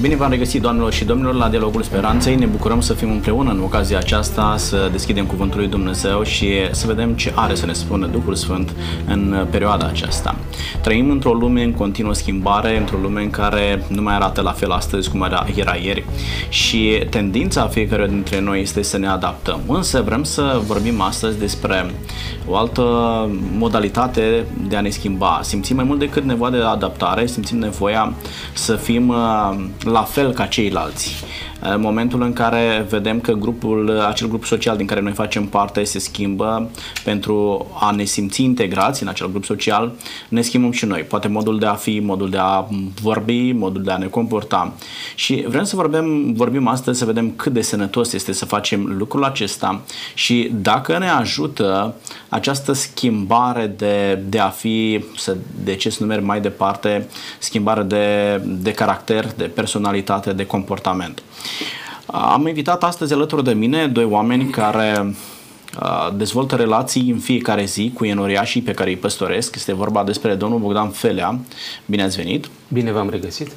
Bine v-am regăsit, doamnelor și domnilor, la Dialogul Speranței. Ne bucurăm să fim împreună în ocazia aceasta, să deschidem Cuvântul lui Dumnezeu și să vedem ce are să ne spună Duhul Sfânt în perioada aceasta. Trăim într-o lume în continuă schimbare, într-o lume în care nu mai arată la fel astăzi cum era, era ieri și tendința fiecare dintre noi este să ne adaptăm. Însă vrem să vorbim astăzi despre o altă modalitate de a ne schimba. Simțim mai mult decât nevoia de adaptare, simțim nevoia să fim uh, la fel ca ceilalți. În momentul în care vedem că grupul, acel grup social din care noi facem parte se schimbă pentru a ne simți integrați în acel grup social, ne schimbăm și noi. Poate modul de a fi, modul de a vorbi, modul de a ne comporta. Și vrem să vorbim, vorbim astăzi să vedem cât de sănătos este să facem lucrul acesta și dacă ne ajută această schimbare de, de a fi, să, de ce să nu merg mai departe, schimbare de, de caracter, de personalitate, de comportament. Am invitat astăzi alături de mine doi oameni care dezvoltă relații în fiecare zi cu enoriașii pe care îi păstoresc. Este vorba despre domnul Bogdan Felea. Bine ați venit! Bine v-am regăsit!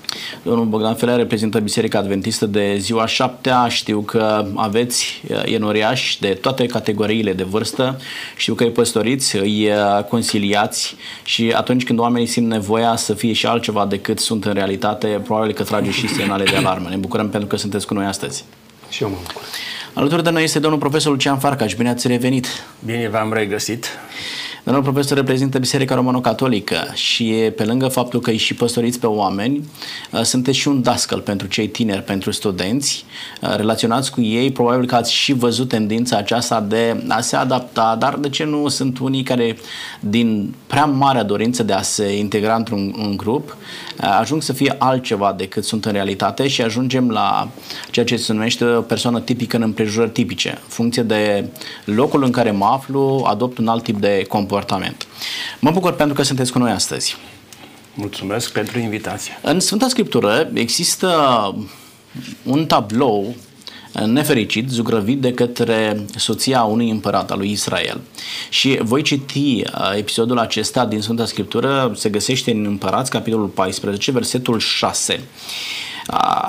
Domnul Bogdan Felea reprezintă Biserica Adventistă de ziua șaptea. Știu că aveți enoriași de toate categoriile de vârstă. Știu că îi păstoriți, îi conciliați și atunci când oamenii simt nevoia să fie și altceva decât sunt în realitate, probabil că trage și semnale de alarmă. Ne bucurăm pentru că sunteți cu noi astăzi. Și eu mă bucur. Alături de noi este domnul profesor Lucian Farcaș. Bine ați revenit! Bine v-am regăsit! Domnul profesor reprezintă Biserica Romano-Catolică și pe lângă faptul că îi și păstoriți pe oameni, sunteți și un dascăl pentru cei tineri, pentru studenți. Relaționați cu ei, probabil că ați și văzut tendința aceasta de a se adapta, dar de ce nu sunt unii care din prea marea dorință de a se integra într-un un grup, ajung să fie altceva decât sunt în realitate și ajungem la ceea ce se numește o persoană tipică în împrejurări tipice. În funcție de locul în care mă aflu, adopt un alt tip de comportament comportament. Mă bucur pentru că sunteți cu noi astăzi. Mulțumesc pentru invitație. În Sfânta Scriptură există un tablou nefericit, zugrăvit de către soția unui împărat al lui Israel. Și voi citi uh, episodul acesta din Sfânta Scriptură, se găsește în Împărați, capitolul 14, versetul 6.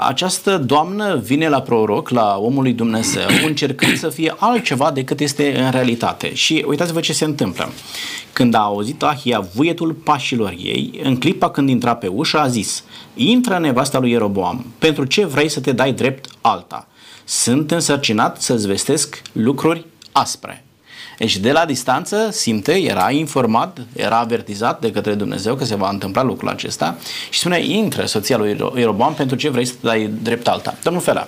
Această doamnă vine la proroc, la omul lui Dumnezeu, încercând să fie altceva decât este în realitate. Și uitați-vă ce se întâmplă. Când a auzit Ahia vuietul pașilor ei, în clipa când intra pe ușă, a zis, intră nevasta lui Ieroboam, pentru ce vrei să te dai drept alta? Sunt însărcinat să-ți vestesc lucruri aspre. Deci de la distanță simte, era informat, era avertizat de către Dumnezeu că se va întâmpla lucrul acesta și spune, intră soția lui Ieroboam pentru ce vrei să dai drept alta. Domnul Fela,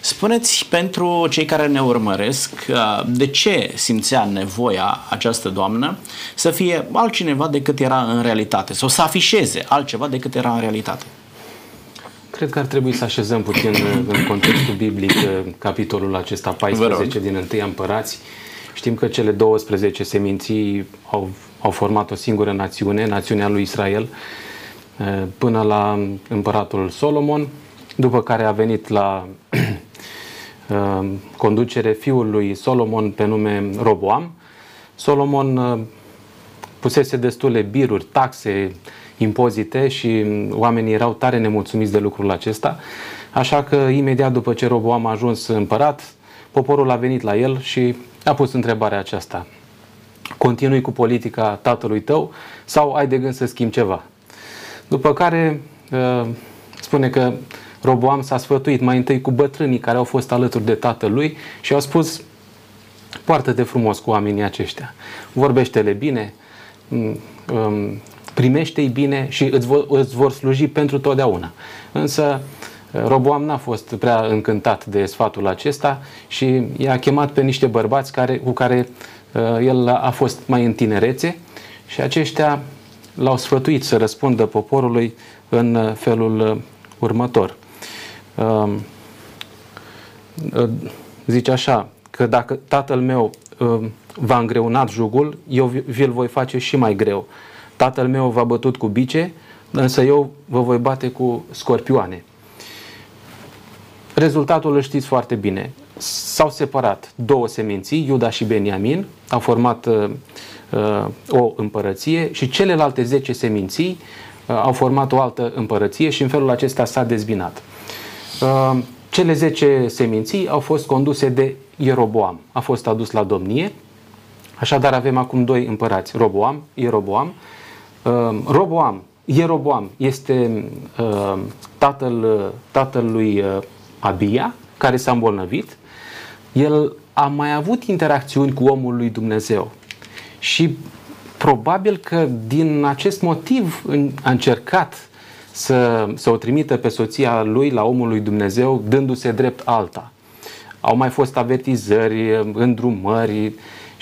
spuneți pentru cei care ne urmăresc uh, de ce simțea nevoia această doamnă să fie altcineva decât era în realitate sau să afișeze altceva decât era în realitate. Cred că ar trebui să așezăm puțin în contextul biblic uh, capitolul acesta 14 din 1 Împărați, Știm că cele 12 seminții au, au format o singură națiune, națiunea lui Israel, eh, până la împăratul Solomon, după care a venit la eh, conducere fiul lui Solomon pe nume Roboam. Solomon eh, pusese destule biruri, taxe, impozite și oamenii erau tare nemulțumiți de lucrul acesta, așa că imediat după ce Roboam a ajuns împărat, poporul a venit la el și a pus întrebarea aceasta. Continui cu politica tatălui tău sau ai de gând să schimbi ceva? După care uh, spune că Roboam s-a sfătuit mai întâi cu bătrânii care au fost alături de tatălui și au spus poartă-te frumos cu oamenii aceștia, vorbește-le bine, mm, um, primește-i bine și îți vor, îți vor sluji pentru totdeauna. Însă Roboam n-a fost prea încântat de sfatul acesta și i-a chemat pe niște bărbați care, cu care uh, el a fost mai în tinerețe și aceștia l-au sfătuit să răspundă poporului în uh, felul uh, următor. Uh, uh, zice așa, că dacă tatăl meu uh, v-a îngreunat jugul, eu vi-l voi face și mai greu. Tatăl meu v-a bătut cu bice, însă eu vă voi bate cu scorpioane. Rezultatul îl știți foarte bine. S-au separat două seminții, Iuda și Beniamin, au format uh, uh o împărăție și celelalte 10 seminții uh, au format o altă împărăție și în felul acesta s-a dezbinat. Uh, cele 10 seminții au fost conduse de Ieroboam. A fost adus la domnie. Așadar avem acum doi împărați, Roboam, Ieroboam. Uh, Roboam, Ieroboam este uh, tatăl, tatăl lui Abia, care s-a îmbolnăvit. El a mai avut interacțiuni cu omul lui Dumnezeu. Și probabil că din acest motiv a încercat să, să o trimită pe soția lui la omul lui Dumnezeu, dându-se drept alta. Au mai fost avertizări, îndrumări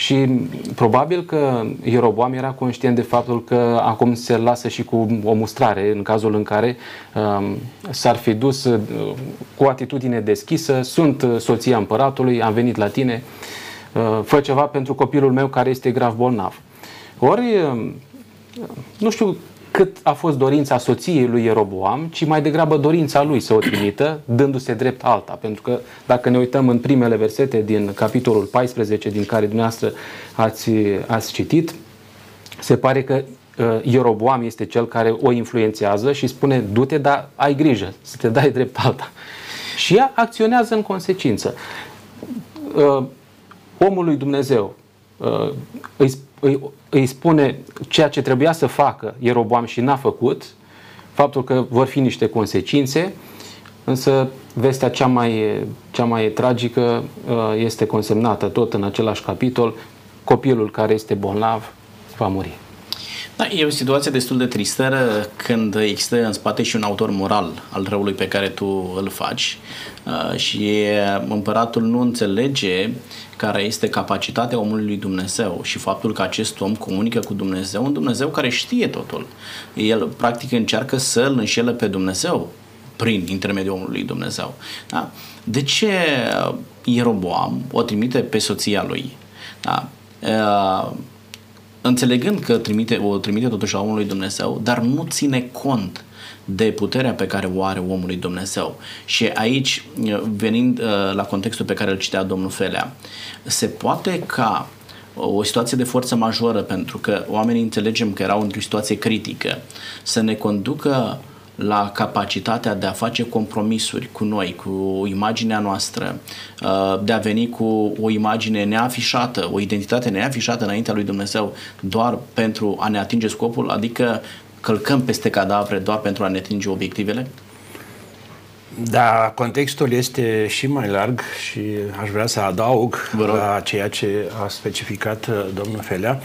și probabil că Ieroboam era conștient de faptul că acum se lasă și cu o mustrare în cazul în care um, s-ar fi dus uh, cu o atitudine deschisă, sunt uh, soția împăratului, am venit la tine, uh, fă ceva pentru copilul meu care este grav bolnav. Ori, um, nu știu cât a fost dorința soției lui Ieroboam, ci mai degrabă dorința lui să o trimită, dându-se drept alta. Pentru că dacă ne uităm în primele versete din capitolul 14, din care dumneavoastră ați, ați citit, se pare că uh, Ieroboam este cel care o influențează și spune, du-te, dar ai grijă să te dai drept alta. Și ea acționează în consecință. Uh, omul lui Dumnezeu uh, îi îi, îi spune ceea ce trebuia să facă Ieroboam și n-a făcut, faptul că vor fi niște consecințe, însă vestea cea mai, cea mai tragică uh, este consemnată tot în același capitol, copilul care este bolnav va muri. Da, e o situație destul de tristă când există în spate și un autor moral al răului pe care tu îl faci uh, și împăratul nu înțelege care este capacitatea omului lui Dumnezeu și faptul că acest om comunică cu Dumnezeu, un Dumnezeu care știe totul. El practic încearcă să îl înșele pe Dumnezeu prin intermediul omului Dumnezeu. Da? De ce Ieroboam o trimite pe soția lui? Da? Uh, înțelegând că trimite, o trimite totuși la omul lui Dumnezeu, dar nu ține cont de puterea pe care o are omul lui Dumnezeu. Și aici, venind uh, la contextul pe care îl citea domnul Felea, se poate ca o situație de forță majoră, pentru că oamenii înțelegem că erau într-o situație critică, să ne conducă la capacitatea de a face compromisuri cu noi, cu imaginea noastră, uh, de a veni cu o imagine neafișată, o identitate neafișată înaintea lui Dumnezeu doar pentru a ne atinge scopul, adică călcăm peste cadavre doar pentru a ne atinge obiectivele? Da, contextul este și mai larg și aș vrea să adaug la ceea ce a specificat uh, domnul Felea,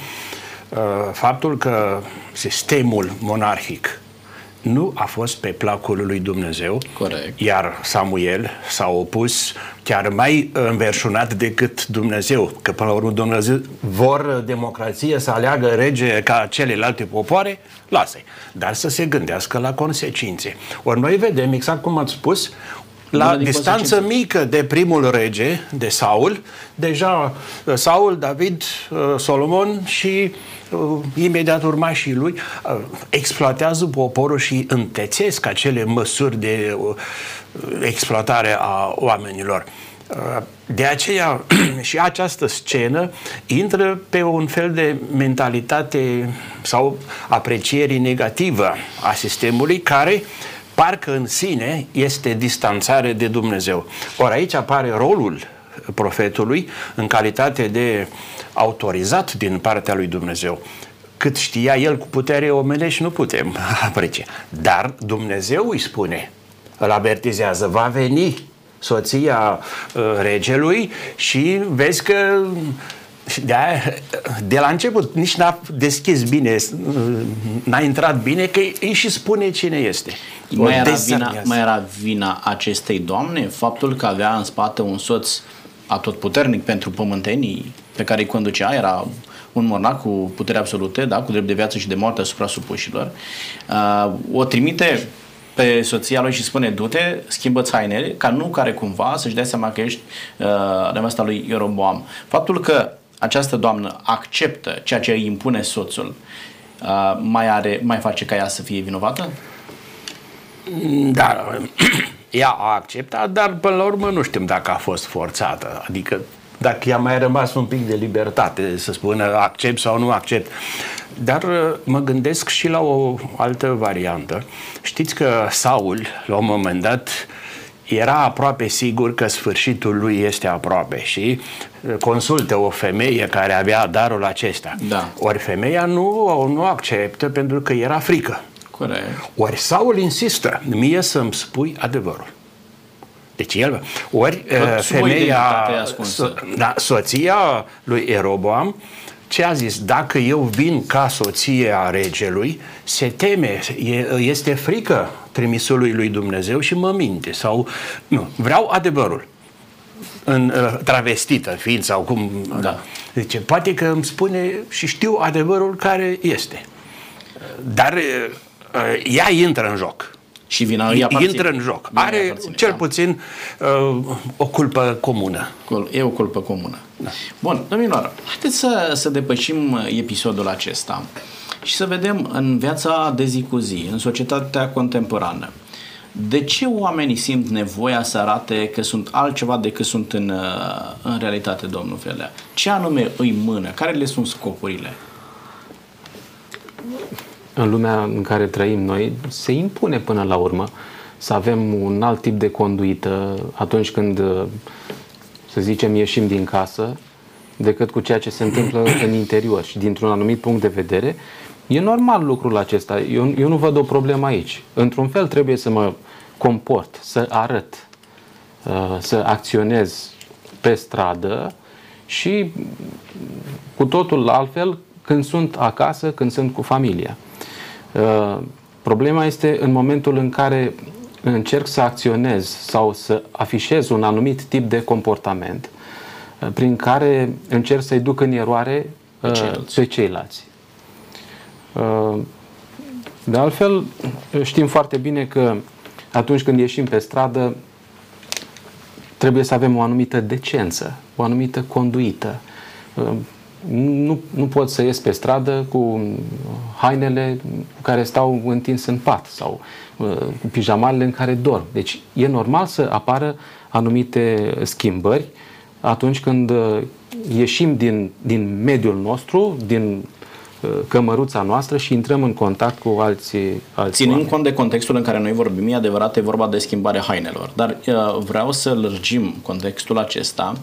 uh, faptul că sistemul monarhic nu a fost pe placul lui Dumnezeu, Corect. iar Samuel s-a opus chiar mai înverșunat decât Dumnezeu, că până la urmă Dumnezeu vor democrație să aleagă rege ca celelalte popoare, lasă dar să se gândească la consecințe. Ori noi vedem, exact cum ați spus, la distanță mică de primul rege, de Saul, deja uh, Saul, David, uh, Solomon și uh, imediat urmașii lui exploatează poporul și întețesc acele măsuri de exploatare a oamenilor. De aceea și această scenă intră pe un fel de mentalitate sau apreciere negativă a sistemului care parcă în sine este distanțare de Dumnezeu. Ori aici apare rolul profetului în calitate de autorizat din partea lui Dumnezeu. Cât știa el cu putere omenești nu putem aprecia. Dar Dumnezeu îi spune, îl avertizează, va veni soția uh, regelui și vezi că de, de la început nici n-a deschis bine, n-a intrat bine, că îi și spune cine este. Mai era, vina, mai era vina acestei doamne faptul că avea în spate un soț atotputernic pentru pământenii pe care îi conducea, era un monarh cu putere absolute, da, cu drept de viață și de moarte asupra supușilor. Uh, o trimite pe soția lui și spune du-te, schimbă-ți hainele, ca nu care cumva să-și dea seama că ești uh, nevasta lui Ieroboam. Faptul că această doamnă acceptă ceea ce îi impune soțul, uh, mai, are, mai face ca ea să fie vinovată? Da, ea a acceptat, dar până la urmă nu știm dacă a fost forțată. Adică dacă i-a mai rămas un pic de libertate să spună accept sau nu accept. Dar uh, mă gândesc și la o altă variantă. Știți că Saul, la un moment dat, era aproape sigur că sfârșitul lui este aproape și consultă o femeie care avea darul acesta. Da. Ori femeia nu, nu acceptă pentru că era frică. Corect. Ori Saul insistă, mie să-mi spui adevărul. Deci el, ori Că sub o femeia, identitate ascunsă. so, da, soția lui Eroboam, ce a zis? Dacă eu vin ca soție a regelui, se teme, e, este frică trimisului lui Dumnezeu și mă minte. Sau, nu, vreau adevărul. În uh, travestită fiind sau cum. Da. Zice, poate că îmi spune și știu adevărul care este. Dar uh, ea intră în joc. Și vina îi aparține. Intră în joc. Vina îi Are aparține, cel da. puțin uh, o culpă comună. Col- E o culpă comună. Da. Bun, domnilor, haideți să, să depășim episodul acesta și să vedem în viața de zi cu zi, în societatea contemporană, de ce oamenii simt nevoia să arate că sunt altceva decât sunt în, uh, în realitate, domnul Felea? Ce anume îi mână? Care le sunt scopurile? În lumea în care trăim noi, se impune până la urmă să avem un alt tip de conduită atunci când, să zicem, ieșim din casă, decât cu ceea ce se întâmplă în interior. Și dintr-un anumit punct de vedere, e normal lucrul acesta. Eu, eu nu văd o problemă aici. Într-un fel trebuie să mă comport, să arăt, uh, să acționez pe stradă și cu totul altfel când sunt acasă, când sunt cu familia. Uh, Problema este în momentul în care încerc să acționez sau să afișez un anumit tip de comportament uh, prin care încerc să-i duc în eroare Pe uh, ceilalți. pe ceilalți. Uh, De altfel, știm foarte bine că atunci când ieșim pe stradă, trebuie să avem o anumită decență, o anumită conduită. Uh, Nu, nu pot să ies pe stradă cu hainele cu care stau întins în pat sau uh, cu pijamalele în care dorm. Deci e normal să apară anumite schimbări atunci când uh, ieșim din, din mediul nostru, din uh, cămăruța noastră și intrăm în contact cu alții, alți Ținând oameni. cont de contextul în care noi vorbim, e adevărat, e vorba de schimbarea hainelor, dar uh, vreau să lărgim contextul acesta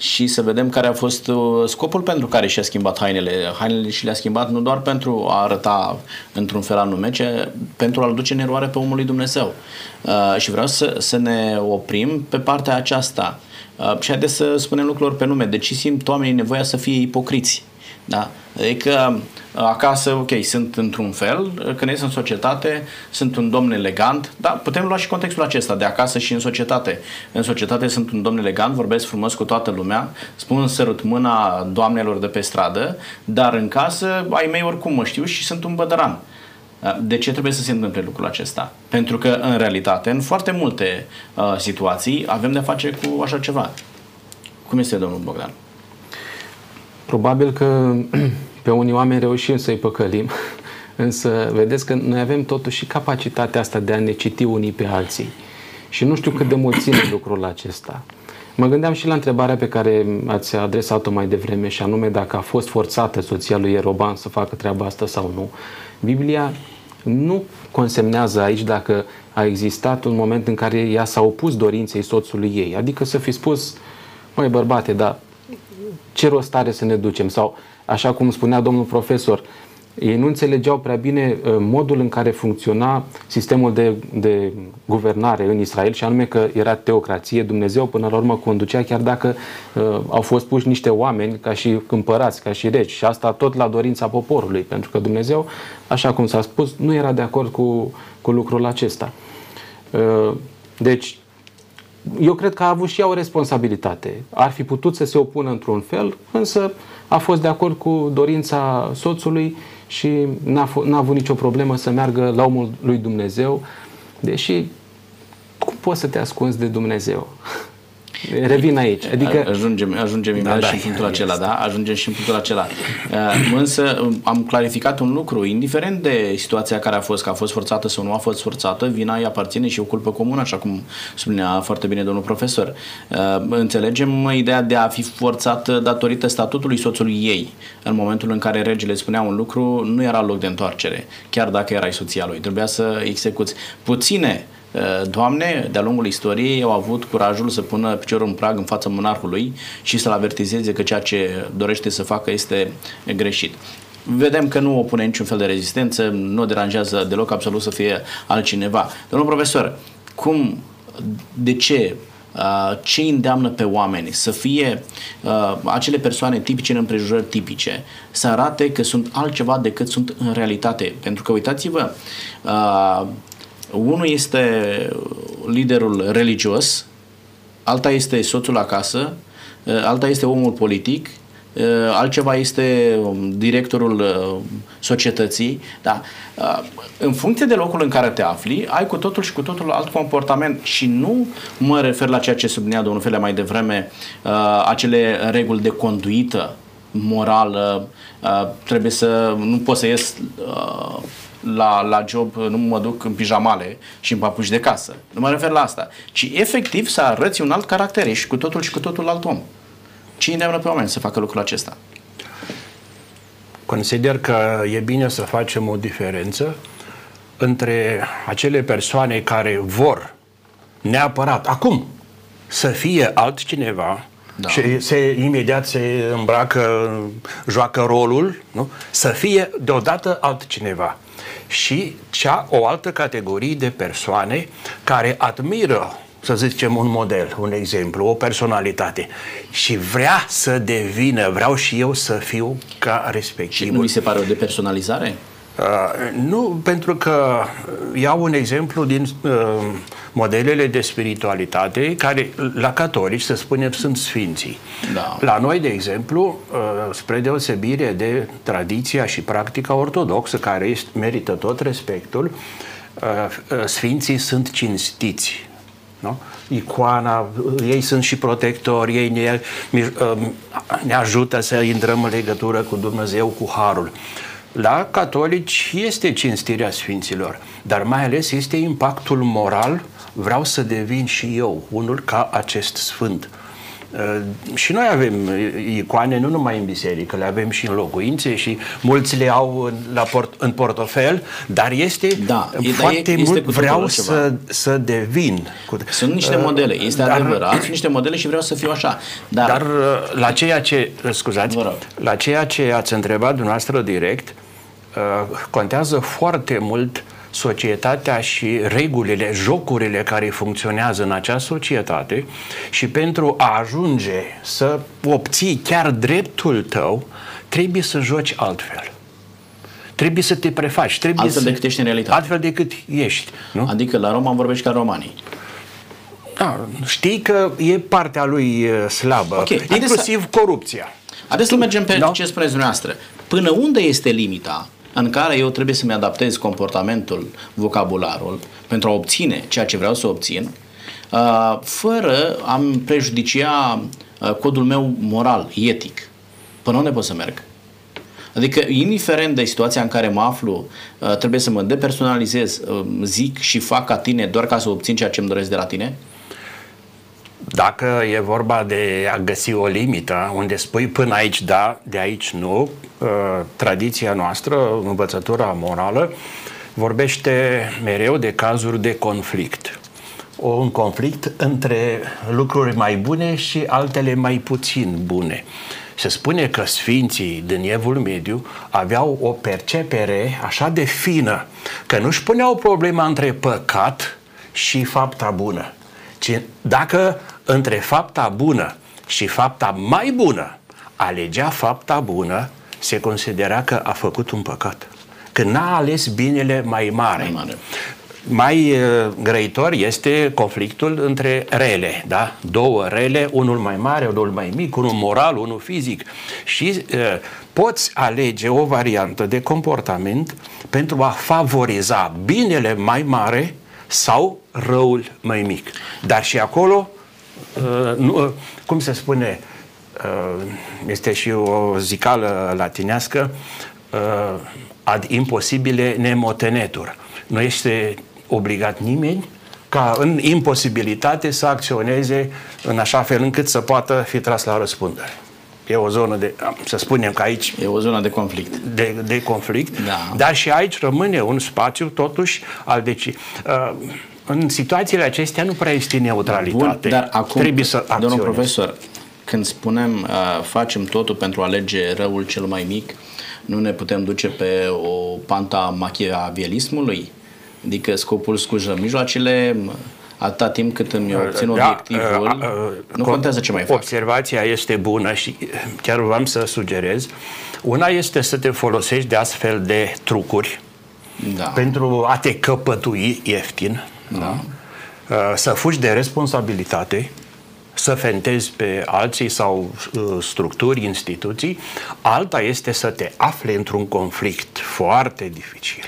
și să vedem care a fost uh, scopul pentru care și-a schimbat hainele. Hainele și le-a schimbat nu doar pentru a arăta într-un fel anume, ci pentru a-l duce în eroare pe omul lui Dumnezeu. Uh, și vreau să, să ne oprim pe partea aceasta. Uh, și haideți să spunem lucrurilor pe nume. De ce simt oamenii nevoia să fie ipocriți? Da? Adică acasă, ok, sunt într-un fel, când ies în societate, sunt un domn elegant, da, putem lua și contextul acesta, de acasă și în societate. În societate sunt un domn elegant, vorbesc frumos cu toată lumea, spun sărut mâna doamnelor de pe stradă, dar în casă ai mei oricum mă știu și sunt un bădăran. De ce trebuie să se întâmple lucrul acesta? Pentru că, în realitate, în foarte multe uh, situații, avem de-a face cu așa ceva. Cum este, domnul Bogdan? Probabil că pe unii oameni reușim să-i păcălim, însă vedeți că noi avem totuși și capacitatea asta de a ne citi unii pe alții. Și nu știu cât de mult ține lucrul acesta. Mă gândeam și la întrebarea pe care ați adresat-o mai devreme și anume dacă a fost forțată soția lui Ieroban să facă treaba asta sau nu. Biblia nu consemnează aici dacă a existat un moment în care ea s-a opus dorinței soțului ei. Adică să fi spus, măi bărbate, dar ce rost are să ne ducem? Sau, așa cum spunea domnul profesor, ei nu înțelegeau prea bine uh, modul în care funcționa sistemul de, de guvernare în Israel și anume că era teocrație, Dumnezeu până la urmă conducea chiar dacă uh, au fost puși niște oameni ca și împărați, ca și regi și asta tot la dorința poporului, pentru că Dumnezeu, așa cum s-a spus, nu era de acord cu, cu lucrul acesta. Uh, deci, eu cred că a avut și ea o responsabilitate. Ar fi putut să se opună într-un fel, însă a fost de acord cu dorința soțului și n-a, f- n-a avut nicio problemă să meargă la omul lui Dumnezeu, deși cum poți să te ascunzi de Dumnezeu? Revin aici. Adică Ajungem, ajungem imediat da, și în punctul acela, da? Ajungem și în punctul acela. Uh, Însă am clarificat un lucru, indiferent de situația care a fost, că a fost forțată sau nu a fost forțată, vina îi aparține și o culpă comună, așa cum spunea foarte bine domnul profesor. Uh, Înțelegem ideea de a fi forțat datorită statutului soțului ei. În momentul în care regele spunea un lucru, nu era loc de întoarcere, chiar dacă erai soția lui. Trebuia să execuți. Puține Doamne, de-a lungul istoriei, au avut curajul să pună piciorul în prag în fața monarhului și să-l avertizeze că ceea ce dorește să facă este greșit. Vedem că nu opune niciun fel de rezistență, nu deranjează deloc absolut să fie altcineva. Domnul profesor, cum, de ce Uh, ce îndeamnă pe oameni să fie uh, acele persoane tipice în împrejurări tipice, să arate că sunt altceva decât sunt în realitate. Pentru că, uitați-vă, uh, unul este liderul religios, alta este soțul acasă, uh, alta este omul politic, Uh, altceva este um, directorul uh, societății, da? Uh, în funcție de locul în care te afli, ai cu totul și cu totul alt comportament și nu mă refer la ceea ce sublinea domnul Fele mai devreme, acele reguli de conduită morală, trebuie să, nu pot să ies la, la job, nu mă duc în pijamale și în papuși de casă. Nu mă refer la asta. Ci efectiv să arăți un alt caracter, ești cu totul și cu totul alt om. Ce îndeamnă pe oameni să facă lucrul acesta? Consider că e bine să facem o diferență între acele persoane care vor neapărat acum să fie altcineva da. și se imediat se îmbracă, joacă rolul, nu? să fie deodată altcineva. Și cea o altă categorie de persoane care admiră să zicem, un model, un exemplu, o personalitate și vrea să devină, vreau și eu să fiu ca respectiv. Și nu mi se pare o depersonalizare? Uh, nu, pentru că iau un exemplu din uh, modelele de spiritualitate care la catolici, să spunem, sunt sfinții. Da. La noi, de exemplu, uh, spre deosebire de tradiția și practica ortodoxă, care este, merită tot respectul, uh, uh, sfinții sunt cinstiți nu? Icoana, ei sunt și protectori, ei ne, um, ne ajută să intrăm în legătură cu Dumnezeu, cu Harul. La catolici este cinstirea Sfinților, dar mai ales este impactul moral, vreau să devin și eu unul ca acest Sfânt. Uh, și noi avem icoane nu numai în biserică, le avem și în locuințe și mulți le au în, la port, în portofel, dar este da, foarte este mult vreau să, să devin. Sunt niște uh, modele, este dar, adevărat, sunt niște modele și vreau să fiu așa. Dar, dar uh, la ceea ce, scuzați, la ceea ce ați întrebat dumneavoastră direct, contează foarte mult uh, societatea și regulile, jocurile care funcționează în acea societate și pentru a ajunge să obții chiar dreptul tău, trebuie să joci altfel. Trebuie să te prefaci. Trebuie altfel să... decât ești în realitate. Altfel decât ești. Nu? Adică la Roma vorbești ca romanii. Da, știi că e partea lui slabă, okay. inclusiv să... corupția. Haideți să mergem pe no? ce spuneți dumneavoastră. Până unde este limita în care eu trebuie să-mi adaptez comportamentul, vocabularul, pentru a obține ceea ce vreau să obțin, uh, fără a prejudicia uh, codul meu moral, etic. Până unde pot să merg? Adică, indiferent de situația în care mă aflu, uh, trebuie să mă depersonalizez, zic și fac ca tine doar ca să obțin ceea ce îmi doresc de la tine? Dacă e vorba de a găsi o limită unde spui până aici da, de aici nu, uh, tradiția noastră, învățătura morală, vorbește mereu de cazuri de conflict. Un conflict între lucruri mai bune și altele mai puțin bune. Se spune că sfinții din Evul Mediu aveau o percepere așa de fină că nu-și puneau problema între păcat și fapta bună. Ci dacă între fapta bună și fapta mai bună alegea fapta bună, se considera că a făcut un păcat. Că n-a ales binele mai mare. Mai, mare. mai uh, grăitor este conflictul între rele, da? Două rele, unul mai mare, unul mai mic, unul moral, unul fizic. Și uh, poți alege o variantă de comportament pentru a favoriza binele mai mare sau răul mai mic. Dar și acolo Uh, nu, uh, cum se spune, uh, este și o zicală latinească, uh, ad imposibile nemotenetur. Nu este obligat nimeni ca în imposibilitate să acționeze în așa fel încât să poată fi tras la răspundere. E o zonă de, să spunem că aici... E o zonă de conflict. De, de conflict, da. dar și aici rămâne un spațiu totuși al deci. Uh, în situațiile acestea nu prea este neutralitate. Bun, dar acum, Trebuie să acționezi. domnul profesor, când spunem uh, facem totul pentru a alege răul cel mai mic, nu ne putem duce pe o panta machiavelismului? Adică scopul scujă mijloacele, atâta timp cât îmi obțin da, obiectivul, uh, uh, nu contează ce mai fac. Observația este bună și chiar vreau să sugerez. Una este să te folosești de astfel de trucuri da. pentru a te căpătui ieftin, da. Uh, să fugi de responsabilitate, să fentezi pe alții sau uh, structuri, instituții, alta este să te afli într-un conflict foarte dificil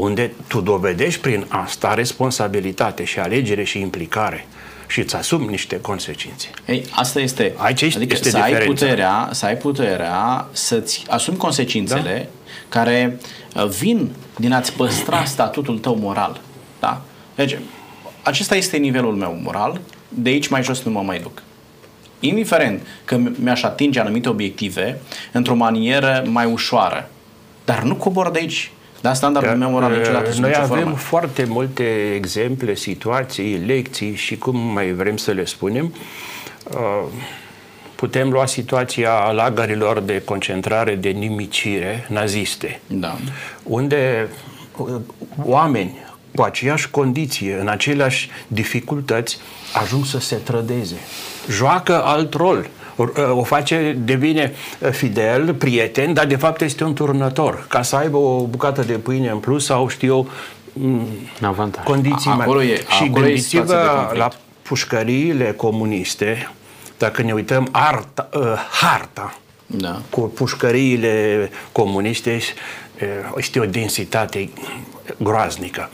unde tu dovedești prin asta responsabilitate și alegere și implicare și îți asumi niște consecințe. Ei, asta este. Aici este, adică este să, ai puterea, să ai puterea să-ți asumi consecințele da? care uh, vin din a-ți păstra statutul tău moral. Da? Deci, acesta este nivelul meu moral, de aici mai jos nu mă mai duc. Indiferent că mi-aș atinge anumite obiective într-o manieră mai ușoară, dar nu cobor de aici dar standardul meu moral niciodată Noi avem formă. foarte multe exemple, situații, lecții și cum mai vrem să le spunem. Uh, putem lua situația lagărilor de concentrare de nimicire naziste, da. unde uh, oameni cu aceeași condiție, în aceleași dificultăți, ajung să se trădeze. Joacă alt rol o face, devine fidel, prieten, dar de fapt este un turnător, ca să aibă o bucată de pâine în plus sau știu eu Avantaj. condiții mai... Acolo e, și gândiți-vă la pușcăriile comuniste, dacă ne uităm arta, uh, harta da. cu pușcăriile comuniste, uh, este o densitate groaznică.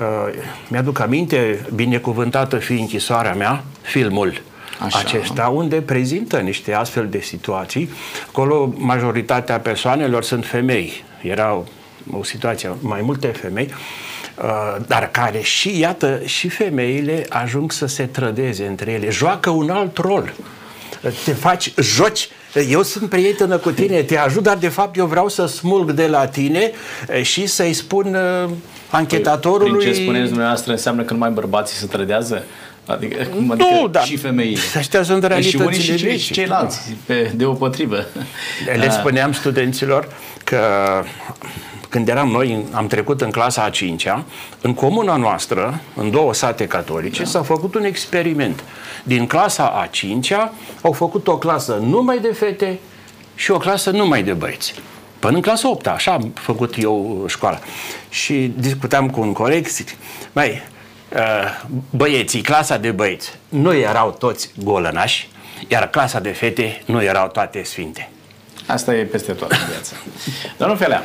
Uh, mi-aduc aminte, binecuvântată fi închisoarea mea, filmul Așa. acesta, unde prezintă niște astfel de situații. Acolo majoritatea persoanelor sunt femei. Era o situație, mai multe femei, uh, dar care și, iată, și femeile ajung să se trădeze între ele. Joacă un alt rol. Te faci, joci eu sunt prietenă cu tine, te ajut, dar de fapt eu vreau să smulg de la tine uh, și să-i spun uh, anchetatorului... Păi, prin ce spuneți dumneavoastră înseamnă că numai bărbații se trădează? Adică, adică nu, dar și femeile. Astea sunt realitățile și unii și, cei, și ceilalți, pe, de o potrivă. Le spuneam studenților că când eram noi, am trecut în clasa a cincea, în comuna noastră, în două sate catolice, da. s-a făcut un experiment. Din clasa a cincea au făcut o clasă numai de fete și o clasă numai de băieți. Până în clasa 8 așa am făcut eu școala. Și discutam cu un coleg, zic, mai Uh, băieții, clasa de băieți, nu erau toți golănași, iar clasa de fete nu erau toate sfinte. Asta e peste tot în viață. Domnul Felea,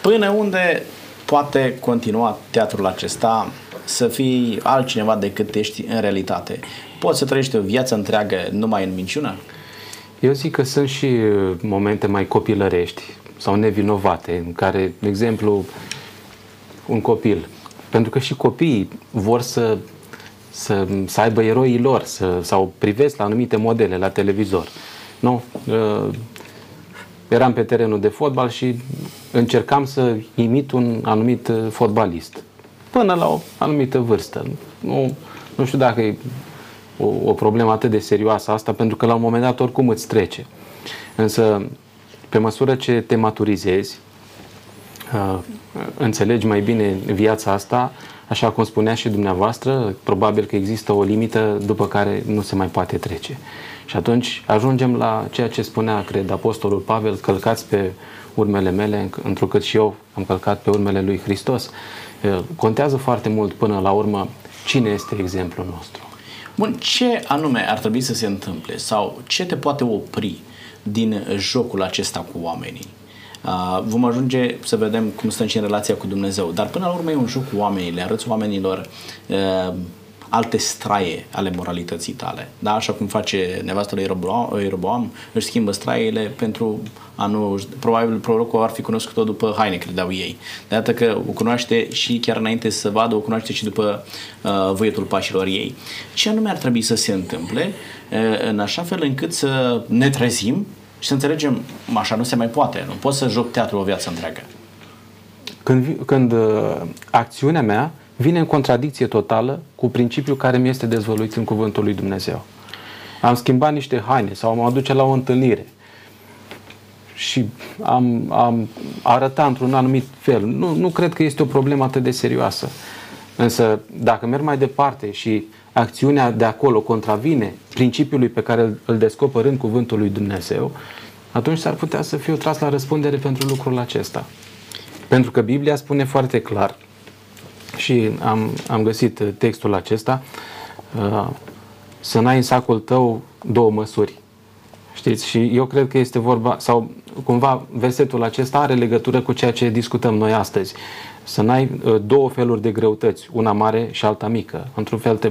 până unde poate continua teatrul acesta să fii altcineva decât ești în realitate? Poți să trăiești o viață întreagă numai în minciună? Eu zic că sunt și uh, momente mai copilărești sau nevinovate, în care, de exemplu, un copil pentru că și copiii vor să, să, să aibă eroii lor să, sau privesc la anumite modele la televizor. Nu? Uh, eram pe terenul de fotbal și încercam să imit un anumit uh, fotbalist. Până la o anumită vârstă. Nu, nu știu dacă e o, o problemă atât de serioasă asta, pentru că la un moment dat oricum îți trece. Însă, pe măsură ce te maturizezi, uh, înțelegi mai bine viața asta, așa cum spunea și dumneavoastră, probabil că există o limită după care nu se mai poate trece. Și atunci ajungem la ceea ce spunea, cred, Apostolul Pavel, călcați pe urmele mele, întrucât și eu am călcat pe urmele lui Hristos. Uh, contează foarte mult până la urmă cine este exemplul nostru. Bun, ce anume ar trebui să se întâmple sau ce te poate opri din jocul acesta cu oamenii? Uh, vom ajunge să vedem cum stă și în relația cu Dumnezeu. Dar până la urmă e un joc cu oamenii, le arăți oamenilor uh, alte straie ale moralității tale. Da? Așa cum face nevastă lui Ieroboam, își schimbă straiele pentru a nu... Probabil prorocul ar fi cunoscut-o după haine, credeau ei. De dată că o cunoaște și chiar înainte să vadă, o cunoaște și după uh, voietul pașilor ei. Ce anume ar trebui să se întâmple uh, în așa fel încât să ne trezim și să înțelegem, așa nu se mai poate, nu pot să joc teatru o viață întreagă. Când, când uh, acțiunea mea vine în contradicție totală cu principiul care mi este dezvăluit în cuvântul lui Dumnezeu. Am schimbat niște haine sau mă aduce la o întâlnire și am, am arătat într-un anumit fel. Nu, nu cred că este o problemă atât de serioasă. Însă, dacă merg mai departe și acțiunea de acolo contravine principiului pe care îl, îl descoper în cuvântul lui Dumnezeu, atunci s-ar putea să fiu tras la răspundere pentru lucrul acesta. Pentru că Biblia spune foarte clar și am, am găsit textul acesta, uh, să n-ai în sacul tău două măsuri. Știți? Și eu cred că este vorba, sau cumva versetul acesta are legătură cu ceea ce discutăm noi astăzi. Să n-ai uh, două feluri de greutăți, una mare și alta mică. Într-un fel te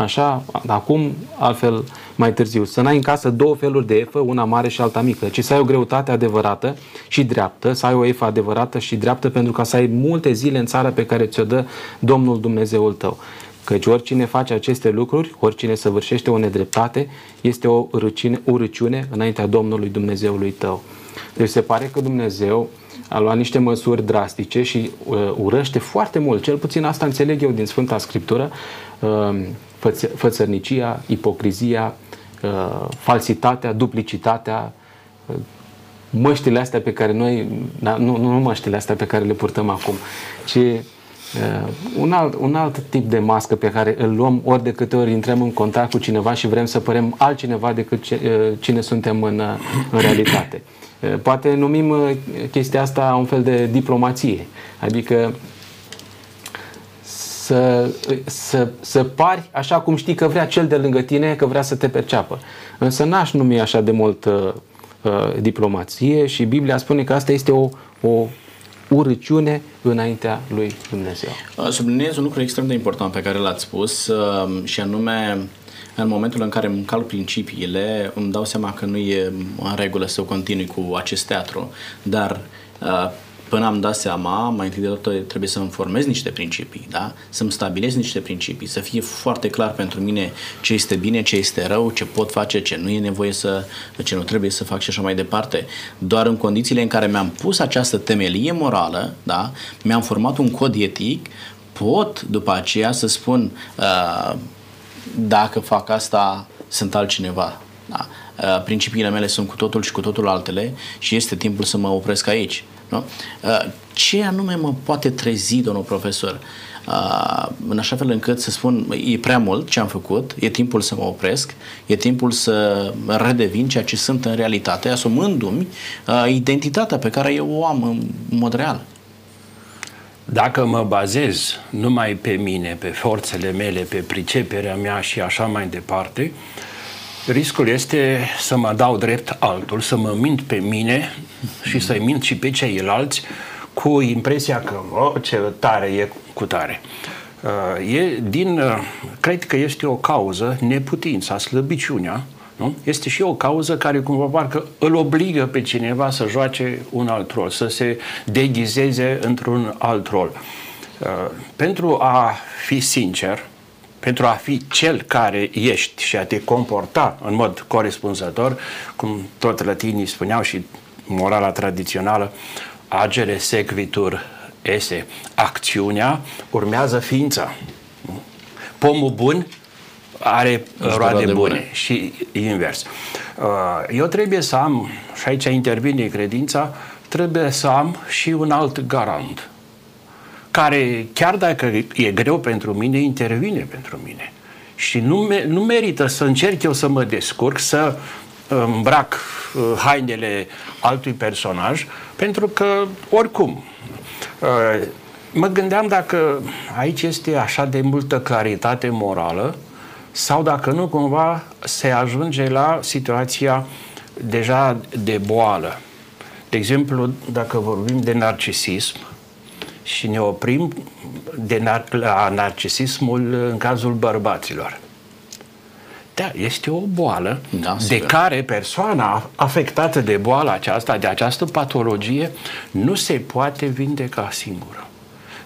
Așa, acum, altfel mai târziu. Să n-ai în casă două feluri de efă, una mare și alta mică, ci să ai o greutate adevărată și dreaptă, să ai o efă adevărată și dreaptă pentru ca să ai multe zile în țară pe care ți-o dă Domnul Dumnezeul tău. Căci oricine face aceste lucruri, oricine săvârșește o nedreptate, este o urăciune, urăciune înaintea Domnului Dumnezeului tău. Deci se pare că Dumnezeu a luat niște măsuri drastice și uh, urăște foarte mult, cel puțin asta înțeleg eu din Sfânta Scriptură, uh, făț- fățărnicia, ipocrizia, uh, falsitatea, duplicitatea, uh, măștile astea pe care noi, da, nu, nu măștile astea pe care le purtăm acum, ci Uh, un, alt, un alt tip de mască pe care îl luăm ori de câte ori intrăm în contact cu cineva și vrem să părem altcineva decât ce, uh, cine suntem în, uh, în realitate. Uh, poate numim uh, chestia asta un fel de diplomație, adică să, să, să pari așa cum știi că vrea cel de lângă tine, că vrea să te perceapă. Însă n-aș numi așa de mult uh, uh, diplomație și Biblia spune că asta este o, o urăciune înaintea lui Dumnezeu. Uh, subliniez un lucru extrem de important pe care l-ați spus uh, și anume în momentul în care îmi calc principiile, îmi dau seama că nu e în regulă să continui cu acest teatru, dar uh, până am dat seama, mai întâi de toate trebuie să-mi formez niște principii, da? să-mi stabilez niște principii, să fie foarte clar pentru mine ce este bine, ce este rău, ce pot face, ce nu e nevoie să, ce nu trebuie să fac și așa mai departe. Doar în condițiile în care mi-am pus această temelie morală, da? mi-am format un cod etic, pot după aceea să spun uh, dacă fac asta, sunt altcineva. Da? Uh, principiile mele sunt cu totul și cu totul altele și este timpul să mă opresc aici. Nu? Uh, ce anume mă poate trezi, domnul profesor, uh, în așa fel încât să spun, e prea mult ce am făcut, e timpul să mă opresc, e timpul să redevin ceea ce sunt în realitate, asumându-mi identitatea pe care eu o am în mod real. Dacă mă bazez numai pe mine, pe forțele mele, pe priceperea mea și așa mai departe, uh, Riscul este să mă dau drept altul, să mă mint pe mine și să-i mint și pe ceilalți cu impresia că oh, ce tare e cu tare. Uh, e din, uh, cred că este o cauză, neputința, slăbiciunea, nu? Este și o cauză care cumva parcă îl obligă pe cineva să joace un alt rol, să se deghizeze într-un alt rol. Uh, pentru a fi sincer, pentru a fi cel care ești și a te comporta în mod corespunzător, cum tot latinii spuneau și morala tradițională, agere sequitur esse, acțiunea urmează ființa. Pomul bun are roade bune. bune și invers. Uh, eu trebuie să am, și aici intervine credința, trebuie să am și un alt garant care, chiar dacă e greu pentru mine, intervine pentru mine. Și nu, me- nu merită să încerc eu să mă descurc, să îmbrac uh, hainele altui personaj, pentru că, oricum, uh, mă gândeam dacă aici este așa de multă claritate morală sau dacă nu cumva se ajunge la situația deja de boală. De exemplu, dacă vorbim de narcisism, și ne oprim de nar- la narcisismul în cazul bărbaților. Da, este o boală da, de sigur. care persoana afectată de boala aceasta, de această patologie, nu se poate vindeca singură.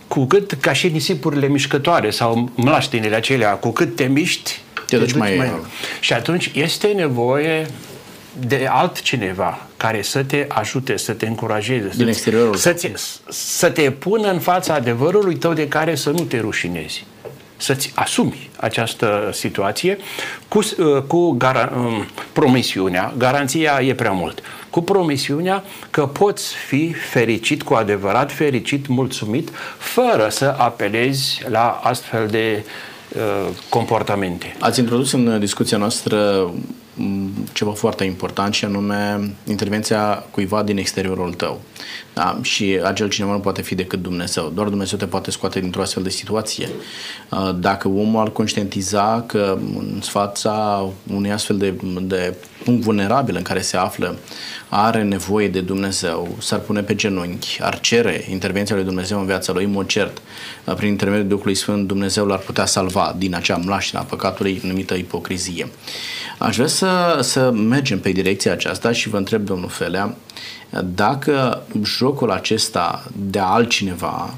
Cu cât, ca și nisipurile mișcătoare sau mlaștinile acelea, cu cât te miști, te, te duci mai... mai... Și atunci este nevoie de altcineva care să te ajute, să te încurajeze, Din exteriorul să, ți, să te pună în fața adevărului tău de care să nu te rușinezi. Să-ți asumi această situație cu, uh, cu gara, um, promisiunea, garanția e prea mult, cu promisiunea că poți fi fericit, cu adevărat fericit, mulțumit, fără să apelezi la astfel de uh, comportamente. Ați introdus în discuția noastră ceva foarte important și anume intervenția cuiva din exteriorul tău. Da? Și acel cineva nu poate fi decât Dumnezeu. Doar Dumnezeu te poate scoate dintr-o astfel de situație. Dacă omul ar conștientiza că în fața unui astfel de, de punct vulnerabil în care se află, are nevoie de Dumnezeu, s-ar pune pe genunchi, ar cere intervenția lui Dumnezeu în viața lui, în mod cert, prin intermediul Duhului Sfânt, Dumnezeu l-ar putea salva din acea mlașină a păcatului numită ipocrizie. Aș vrea să, să mergem pe direcția aceasta și vă întreb, domnul Felea, dacă jocul acesta de altcineva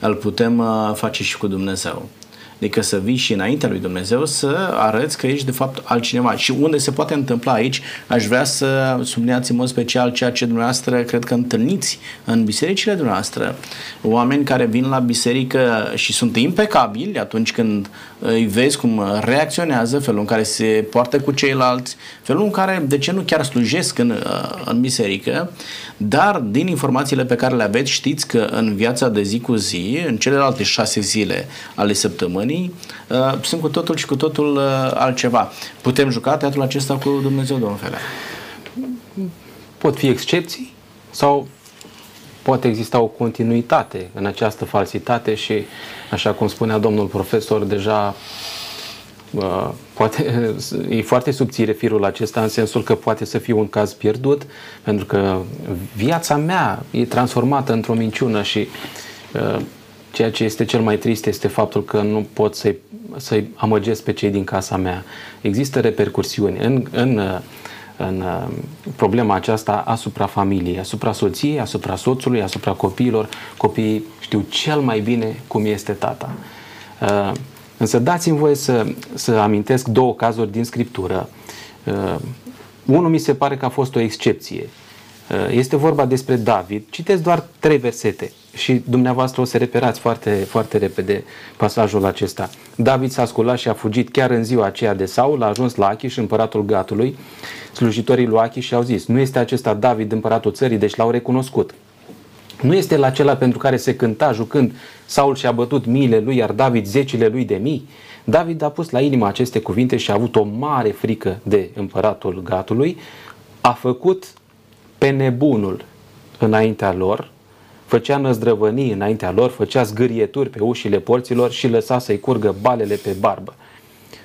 îl putem uh, face și cu Dumnezeu. Adică să vii și înaintea lui Dumnezeu să arăți că ești de fapt altcineva. Și unde se poate întâmpla aici, aș vrea să subliniați în mod special ceea ce dumneavoastră cred că întâlniți în bisericile dumneavoastră. Oameni care vin la biserică și sunt impecabili atunci când îi vezi cum reacționează, felul în care se poartă cu ceilalți, felul în care, de ce nu chiar slujesc în, în biserică, dar din informațiile pe care le aveți știți că în viața de zi cu zi, în celelalte șase zile ale săptămânii, uh, sunt cu totul și cu totul uh, altceva. Putem juca teatrul acesta cu Dumnezeu, domnul Felea? Pot fi excepții sau poate exista o continuitate în această falsitate și, așa cum spunea domnul profesor, deja uh, poate, e foarte subțire firul acesta în sensul că poate să fie un caz pierdut, pentru că viața mea e transformată într-o minciună și uh, ceea ce este cel mai trist este faptul că nu pot să-i, să-i amăgesc pe cei din casa mea. Există repercursiuni în, în uh, în uh, problema aceasta asupra familiei, asupra soției, asupra soțului, asupra copiilor. Copiii știu cel mai bine cum este tata. Uh, însă dați-mi voie să, să amintesc două cazuri din Scriptură. Uh, unul mi se pare că a fost o excepție. Este vorba despre David. Citesc doar trei versete și dumneavoastră o să reperați foarte, foarte repede pasajul acesta. David s-a sculat și a fugit chiar în ziua aceea de Saul, a ajuns la Achish, împăratul Gatului. Slujitorii lui Achish și-au zis, nu este acesta David, împăratul țării, deci l-au recunoscut. Nu este la acela pentru care se cânta jucând Saul și-a bătut miile lui, iar David zecile lui de mii. David a pus la inimă aceste cuvinte și a avut o mare frică de împăratul Gatului. A făcut pe nebunul înaintea lor, făcea năzdrăvănii înaintea lor, făcea zgârieturi pe ușile porților și lăsa să-i curgă balele pe barbă.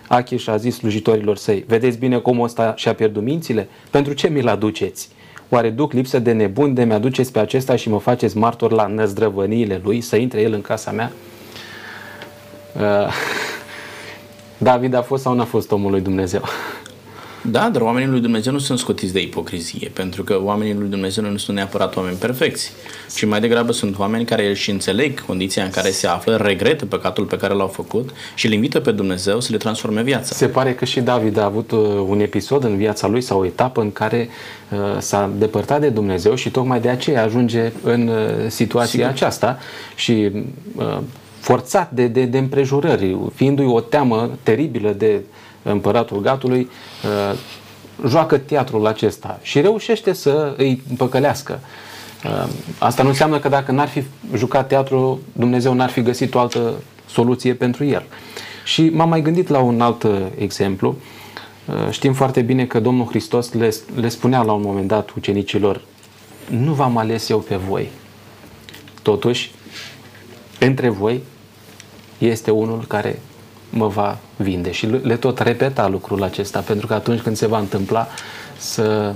Achish a zis slujitorilor săi, vedeți bine cum ăsta și-a pierdut mințile? Pentru ce mi-l aduceți? Oare duc lipsă de nebun de mi-aduceți pe acesta și mă faceți martor la năzdrăvăniile lui, să intre el în casa mea? Uh, David a fost sau n-a fost omul lui Dumnezeu? Da, dar oamenii lui Dumnezeu nu sunt scotiți de ipocrizie, pentru că oamenii lui Dumnezeu nu sunt neapărat oameni perfecți, ci mai degrabă sunt oameni care își înțeleg condiția în care se află, regretă păcatul pe care l-au făcut și îl invită pe Dumnezeu să le transforme viața. Se pare că și David a avut uh, un episod în viața lui sau o etapă în care uh, s-a depărtat de Dumnezeu și tocmai de aceea ajunge în uh, situația Sigur. aceasta și uh, forțat de, de, de împrejurări, fiindu-i o teamă teribilă de împăratul gatului, uh, joacă teatrul acesta și reușește să îi păcălească. Uh, asta nu înseamnă că dacă n-ar fi jucat teatru, Dumnezeu n-ar fi găsit o altă soluție pentru el. Și m-am mai gândit la un alt uh, exemplu. Știm foarte bine că Domnul Hristos le, le spunea la un moment dat ucenicilor, nu v-am ales eu pe voi. Totuși, între voi este unul care mă va vinde. Și le tot repeta lucrul acesta, pentru că atunci când se va întâmpla să,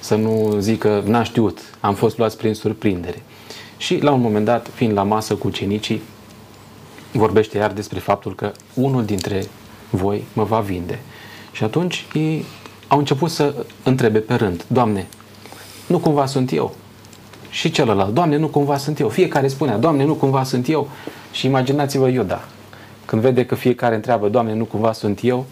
să nu zică, n-am știut, am fost luați prin surprindere. Și la un moment dat, fiind la masă cu cenicii, vorbește iar despre faptul că unul dintre voi mă va vinde. Și atunci ei au început să întrebe pe rând, Doamne, nu cumva sunt eu? Și celălalt, Doamne, nu cumva sunt eu? Fiecare spunea, Doamne, nu cumva sunt eu? Și imaginați-vă Iuda, când vede că fiecare întreabă, Doamne, nu cumva sunt eu,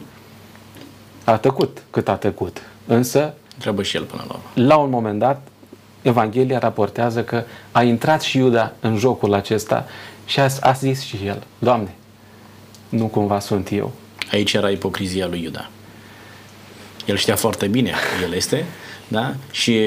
a tăcut cât a tăcut. Însă Trebuie și el până la urmă. La un moment dat, Evanghelia raportează că a intrat și Iuda în jocul acesta și a, a zis și el, Doamne, nu cumva sunt eu. Aici era ipocrizia lui Iuda. El știa foarte bine că el este, da? Și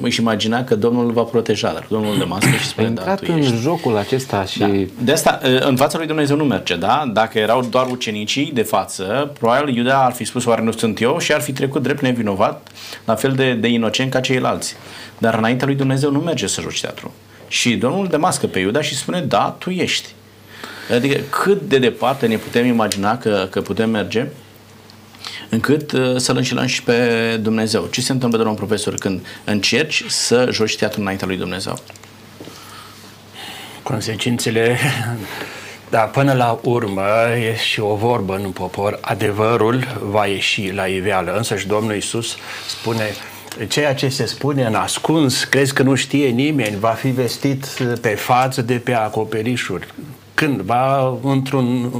își imagina că Domnul îl va proteja, dar Domnul de mască și spune, a da, intrat tu în ești. jocul acesta și... Da. De asta, în fața lui Dumnezeu nu merge, da? Dacă erau doar ucenicii de față, probabil Iuda ar fi spus, oare nu sunt eu? Și ar fi trecut drept nevinovat, la fel de, de inocent ca ceilalți. Dar înaintea lui Dumnezeu nu merge să joci teatru. Și Domnul de mască pe Iuda și spune, da, tu ești. Adică cât de departe ne putem imagina că, că putem merge încât uh, să-L înșelăm și pe Dumnezeu. Ce se întâmplă, domnul profesor, când încerci să joci teatru înaintea lui Dumnezeu? Consecințele, da, până la urmă e și o vorbă în popor, adevărul va ieși la iveală. Însă și Domnul Iisus spune, ceea ce se spune în ascuns, crezi că nu știe nimeni, va fi vestit pe față de pe acoperișuri. Cândva, într-un,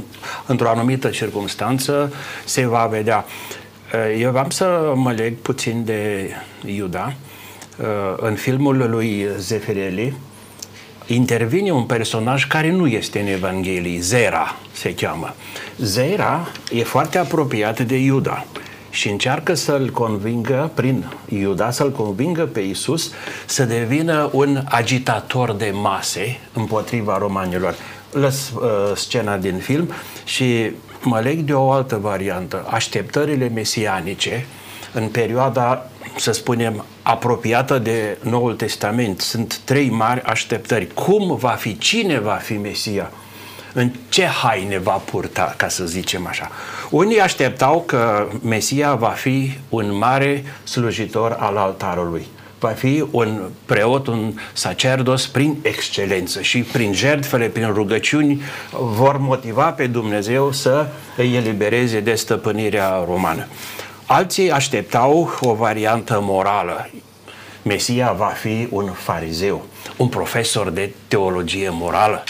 într-o anumită circunstanță, se va vedea. Eu am să mă leg puțin de Iuda. În filmul lui Zefirelli, intervine un personaj care nu este în Evanghelie, Zera se cheamă. Zera e foarte apropiat de Iuda și încearcă să-l convingă, prin Iuda, să-l convingă pe Isus să devină un agitator de mase împotriva romanilor. Lăs uh, scena din film și mă leg de o altă variantă. Așteptările mesianice în perioada să spunem, apropiată de Noul Testament. Sunt trei mari așteptări. Cum va fi? Cine va fi Mesia? În ce haine va purta, ca să zicem așa? Unii așteptau că Mesia va fi un mare slujitor al altarului. Va fi un preot, un sacerdos prin excelență și prin jertfele, prin rugăciuni vor motiva pe Dumnezeu să îi elibereze de stăpânirea romană. Alții așteptau o variantă morală. Mesia va fi un farizeu, un profesor de teologie morală,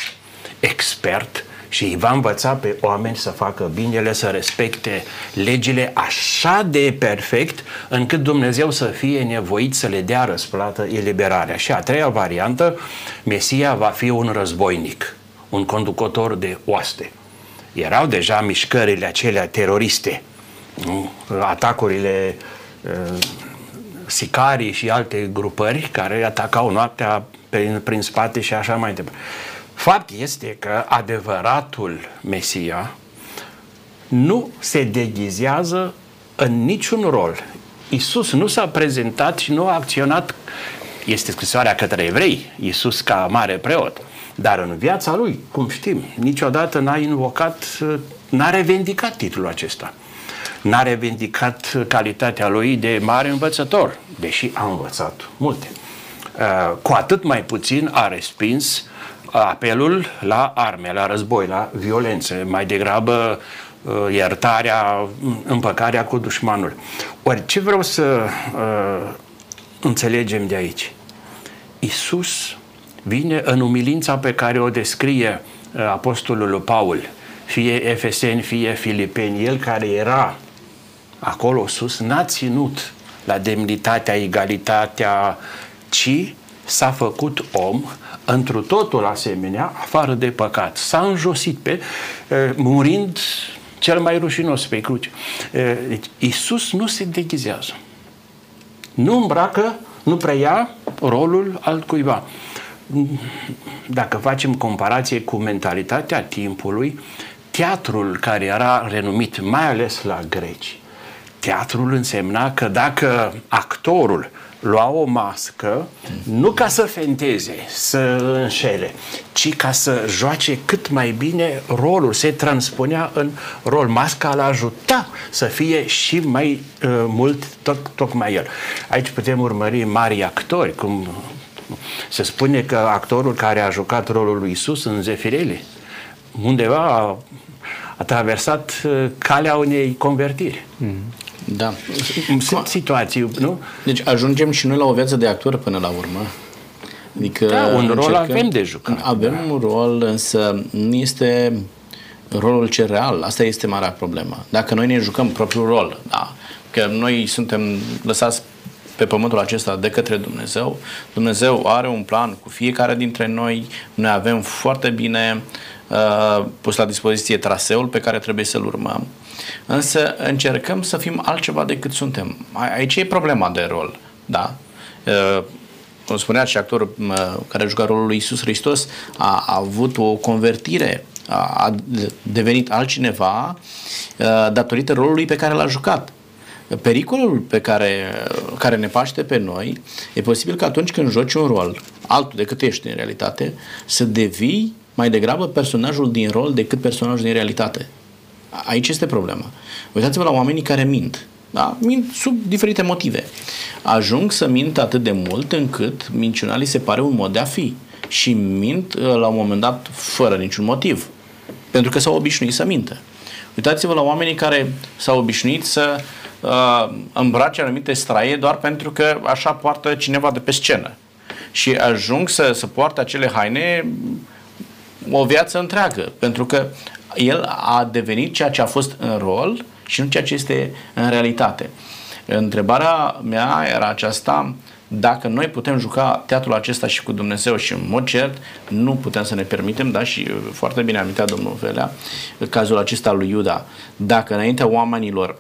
expert și îi va învăța pe oameni să facă binele, să respecte legile așa de perfect încât Dumnezeu să fie nevoit să le dea răsplată eliberarea. Și a treia variantă, Mesia va fi un războinic, un conducător de oaste. Erau deja mișcările acelea teroriste, atacurile uh, sicarii și alte grupări care atacau noaptea prin, prin spate și așa mai departe. Fapt este că adevăratul Mesia nu se deghizează în niciun rol. Isus nu s-a prezentat și nu a acționat, este scrisoarea către evrei, Isus ca mare preot, dar în viața lui, cum știm, niciodată n-a invocat, n-a revendicat titlul acesta n-a revendicat calitatea lui de mare învățător, deși a învățat multe. Cu atât mai puțin a respins apelul la arme, la război, la violență, mai degrabă iertarea, împăcarea cu dușmanul. Ori ce vreau să uh, înțelegem de aici? Isus vine în umilința pe care o descrie uh, apostolul Paul, fie Efeseni, fie Filipeni, el care era acolo sus, n-a ținut la demnitatea, egalitatea, ci s-a făcut om întru totul asemenea, afară de păcat. S-a înjosit pe, murind cel mai rușinos pe cruce. Deci, Iisus nu se deghizează. Nu îmbracă, nu preia rolul altcuiva. Dacă facem comparație cu mentalitatea timpului, teatrul care era renumit mai ales la greci, teatrul însemna că dacă actorul lua o mască, nu ca să fenteze, să înșele, ci ca să joace cât mai bine rolul, se transpunea în rol. Masca l ajuta să fie și mai uh, mult tot, tocmai el. Aici putem urmări mari actori, cum se spune că actorul care a jucat rolul lui Isus în Zefirele, undeva a, a traversat uh, calea unei convertiri. Mm. Da. Sunt situații, nu? Deci ajungem și noi la o viață de actor până la urmă. Adică da, un încercăm, rol avem de jucat. Avem da. un rol, însă nu este rolul ce real. Asta este marea problemă. Dacă noi ne jucăm propriul rol, da, că noi suntem lăsați pe pământul acesta de către Dumnezeu. Dumnezeu are un plan cu fiecare dintre noi. Noi avem foarte bine uh, pus la dispoziție traseul pe care trebuie să-l urmăm. Însă încercăm să fim altceva decât suntem. Aici e problema de rol. Da? Uh, cum spunea și actorul uh, care a jucat rolul lui Isus Hristos, a, a avut o convertire a devenit altcineva uh, datorită rolului pe care l-a jucat. Pericolul pe care, care ne paște pe noi e posibil că atunci când joci un rol altul decât ești în realitate, să devii mai degrabă personajul din rol decât personajul din realitate. Aici este problema. Uitați-vă la oamenii care mint. Da? Mint sub diferite motive. Ajung să mint atât de mult încât minciuna li se pare un mod de a fi. Și mint uh, la un moment dat fără niciun motiv. Pentru că s-au obișnuit să mintă. Uitați-vă la oamenii care s-au obișnuit să uh, îmbrace anumite straie doar pentru că așa poartă cineva de pe scenă. Și ajung să, să poarte acele haine o viață întreagă. Pentru că el a devenit ceea ce a fost în rol și nu ceea ce este în realitate. Întrebarea mea era aceasta, dacă noi putem juca teatrul acesta și cu Dumnezeu și în mod cert, nu putem să ne permitem, da, și foarte bine amintea domnul Velea, cazul acesta lui Iuda, dacă înaintea oamenilor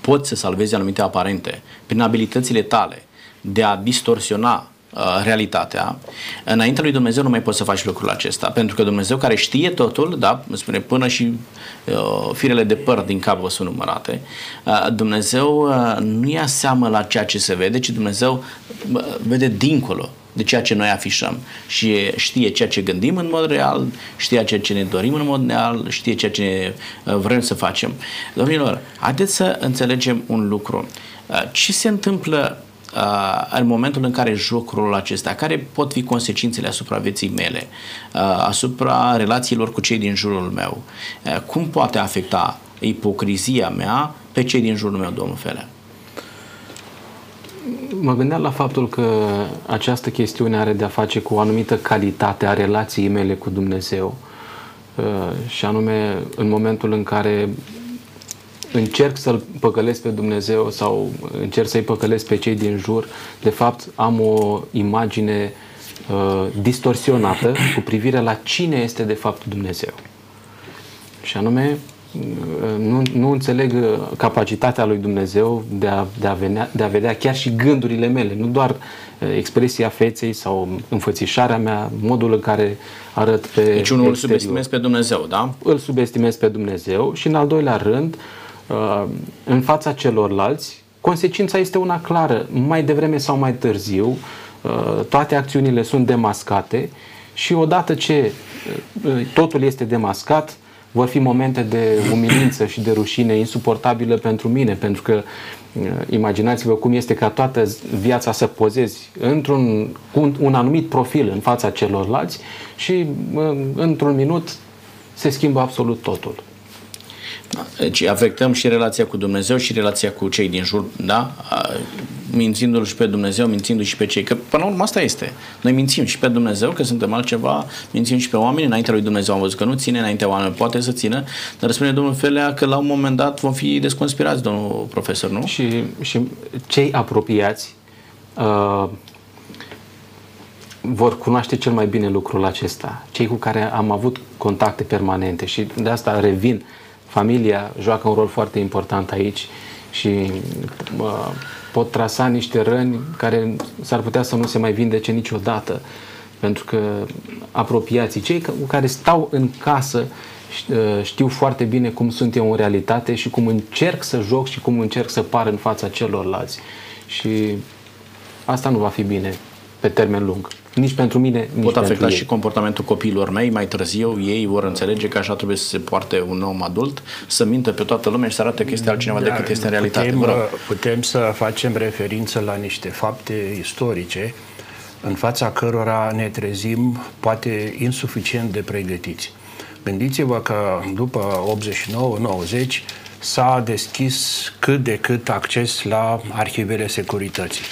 poți să salvezi anumite aparente prin abilitățile tale de a distorsiona Uh, realitatea, înaintea lui Dumnezeu nu mai poți să faci lucrul acesta, pentru că Dumnezeu care știe totul, da, spune până și uh, firele de păr din cap vă sunt numărate, uh, Dumnezeu uh, nu ia seamă la ceea ce se vede, ci Dumnezeu uh, vede dincolo de ceea ce noi afișăm și știe ceea ce gândim în mod real, știe ceea ce ne dorim în mod real, știe ceea ce uh, vrem să facem. Domnilor, haideți să înțelegem un lucru. Uh, ce se întâmplă uh, în momentul în care joc rolul acesta, care pot fi consecințele asupra vieții mele, uh, asupra relațiilor cu cei din jurul meu, uh, cum poate afecta ipocrizia mea pe cei din jurul meu, domnul Fele? Mă gândeam la faptul că această chestiune are de-a face cu o anumită calitate a relației mele cu Dumnezeu. Uh, și anume, în momentul în care încerc să-L păcălesc pe Dumnezeu sau încerc să-i păcălesc pe cei din jur, de fapt am o imagine uh, distorsionată cu privire la cine este de fapt Dumnezeu. Și anume, uh, nu, nu înțeleg uh, capacitatea lui Dumnezeu de a, de, a venea, de a vedea chiar și gândurile mele, nu doar uh, expresia feței sau înfățișarea mea, modul în care arăt pe Deci unul îl subestimez pe Dumnezeu, da? Îl subestimez pe Dumnezeu și în al doilea rând, uh, Uh, în fața celorlalți, consecința este una clară. Mai devreme sau mai târziu, uh, toate acțiunile sunt demascate și odată ce uh, totul este demascat, vor fi momente de umilință și de rușine insuportabilă pentru mine, pentru că imaginați-vă cum este ca toată viața să pozezi într-un cu un anumit profil în fața celorlalți și într-un minut se schimbă absolut totul. Deci afectăm și relația cu Dumnezeu și relația cu cei din jur, da? Mințindu-L și pe Dumnezeu, mințindu-i și pe cei. Că până la urmă asta este. Noi mințim și pe Dumnezeu, că suntem altceva, mințim și pe oameni. Înaintea lui Dumnezeu am văzut că nu ține, înaintea oamenilor poate să țină, dar spune domnul Felea că la un moment dat vom fi desconspirați, domnul profesor, nu? Și, și cei apropiați uh, vor cunoaște cel mai bine lucrul acesta. Cei cu care am avut contacte permanente și de asta revin familia joacă un rol foarte important aici și uh, pot trasa niște răni care s-ar putea să nu se mai vindece niciodată. Pentru că apropiații, cei care stau în casă, știu foarte bine cum sunt eu în realitate și cum încerc să joc și cum încerc să par în fața celorlalți. Și asta nu va fi bine pe termen lung. Nici pentru mine, nici Pot afecta pentru și comportamentul copiilor mei mai târziu. Ei vor înțelege că așa trebuie să se poarte un om adult, să mintă pe toată lumea și să arate că este altcineva da, decât este în realitate. Putem, uh, putem să facem referință la niște fapte istorice în fața cărora ne trezim poate insuficient de pregătiți. Gândiți-vă că după 89-90 s-a deschis cât de cât acces la arhivele securității